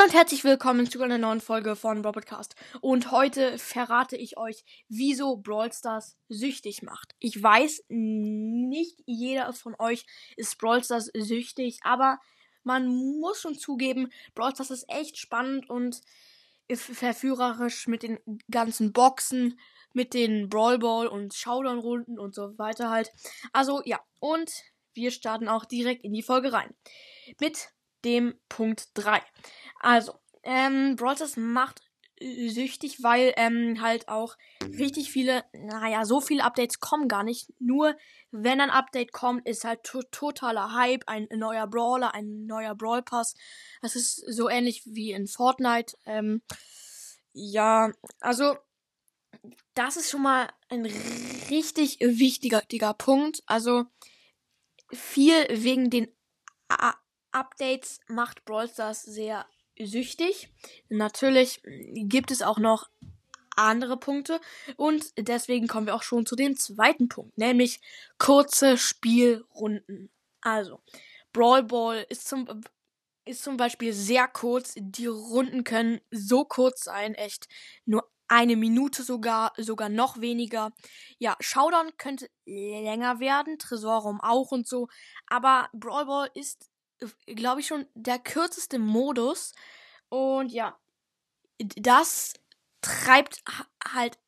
Hallo und herzlich willkommen zu einer neuen Folge von Robotcast. Und heute verrate ich euch, wieso Brawl Stars süchtig macht. Ich weiß, nicht jeder von euch ist Brawl Stars süchtig, aber man muss schon zugeben, Brawl Stars ist echt spannend und verführerisch mit den ganzen Boxen, mit den Brawl Ball und Showdown-Runden und so weiter halt. Also ja, und wir starten auch direkt in die Folge rein. Mit dem Punkt 3. Also, ähm, Brawl Stars macht süchtig, weil ähm, halt auch richtig viele, naja, so viele Updates kommen gar nicht. Nur wenn ein Update kommt, ist halt to totaler Hype, ein neuer Brawler, ein neuer Brawl Pass. Das ist so ähnlich wie in Fortnite. Ähm, ja, also das ist schon mal ein richtig wichtiger Punkt. Also viel wegen den Updates macht Brawl Stars sehr süchtig. Natürlich gibt es auch noch andere Punkte und deswegen kommen wir auch schon zu dem zweiten Punkt, nämlich kurze Spielrunden. Also, Brawl Ball ist zum, ist zum Beispiel sehr kurz. Die Runden können so kurz sein, echt nur eine Minute sogar, sogar noch weniger. Ja, Showdown könnte länger werden, Tresorraum auch und so, aber Brawl Ball ist glaube ich, schon der kürzeste Modus. Und ja, das treibt halt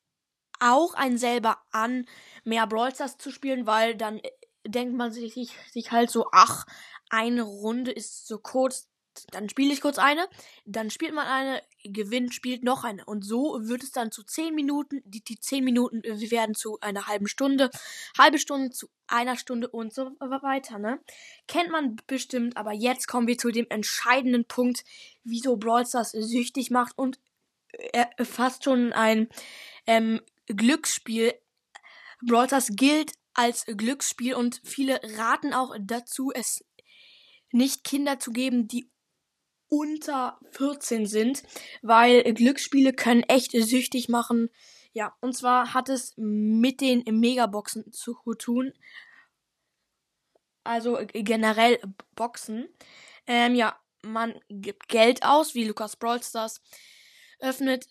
auch einen selber an, mehr Brawl Stars zu spielen, weil dann äh, denkt man sich, sich halt so, ach, eine Runde ist so kurz, dann spiele ich kurz eine, dann spielt man eine, gewinnt, spielt noch eine. Und so wird es dann zu 10 Minuten, die, die 10 Minuten werden zu einer halben Stunde, halbe Stunde zu einer Stunde und so weiter, ne? Kennt man bestimmt, aber jetzt kommen wir zu dem entscheidenden Punkt, wieso Brawl Stars süchtig macht und äh, fast schon ein ähm, Glücksspiel. Brawl Stars gilt als Glücksspiel und viele raten auch dazu, es nicht Kinder zu geben, die unter 14 sind, weil Glücksspiele können echt süchtig machen. Ja, und zwar hat es mit den Megaboxen zu tun. Also generell Boxen. Ähm, ja, man gibt Geld aus, wie Lukas Brawl Stars, öffnet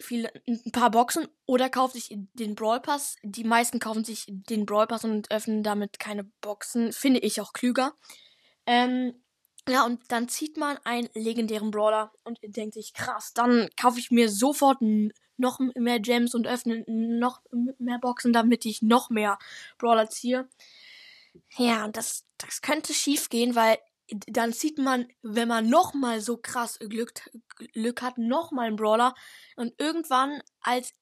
viele, ein paar Boxen oder kauft sich den Brawl Pass. Die meisten kaufen sich den Brawl Pass und öffnen damit keine Boxen. Finde ich auch klüger. Ähm, ja, und dann zieht man einen legendären Brawler und denkt sich, krass, dann kaufe ich mir sofort noch mehr Gems und öffne noch mehr Boxen, damit ich noch mehr Brawler ziehe. Ja, und das, das könnte schief gehen, weil dann sieht man, wenn man nochmal so krass Glück, Glück hat, nochmal einen Brawler und irgendwann als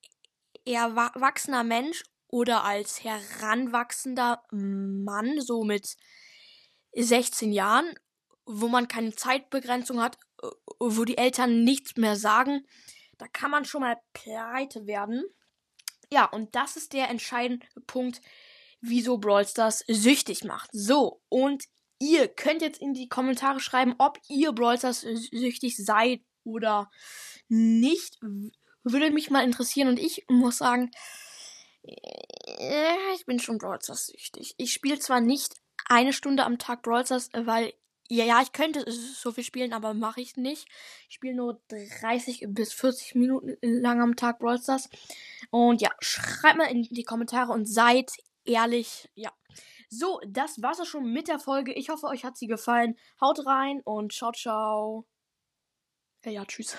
erwachsener Mensch oder als heranwachsender Mann, so mit 16 Jahren wo man keine Zeitbegrenzung hat, äh, wo die Eltern nichts mehr sagen, da kann man schon mal pleite werden. Ja, und das ist der entscheidende Punkt, wieso Brawl Stars süchtig macht. So, und ihr könnt jetzt in die Kommentare schreiben, ob ihr Brawl Stars süchtig seid oder nicht. Würde mich mal interessieren und ich muss sagen, äh, ich bin schon Brawl Stars süchtig. Ich spiele zwar nicht eine Stunde am Tag Brawl Stars, weil ja, ja, ich könnte so viel spielen, aber mache ich nicht. Ich spiele nur 30 bis 40 Minuten lang am Tag Brawl Stars. Und ja, schreibt mal in die Kommentare und seid ehrlich. Ja. So, das war's auch schon mit der Folge. Ich hoffe, euch hat sie gefallen. Haut rein und ciao, ciao. Ja, ja, tschüss.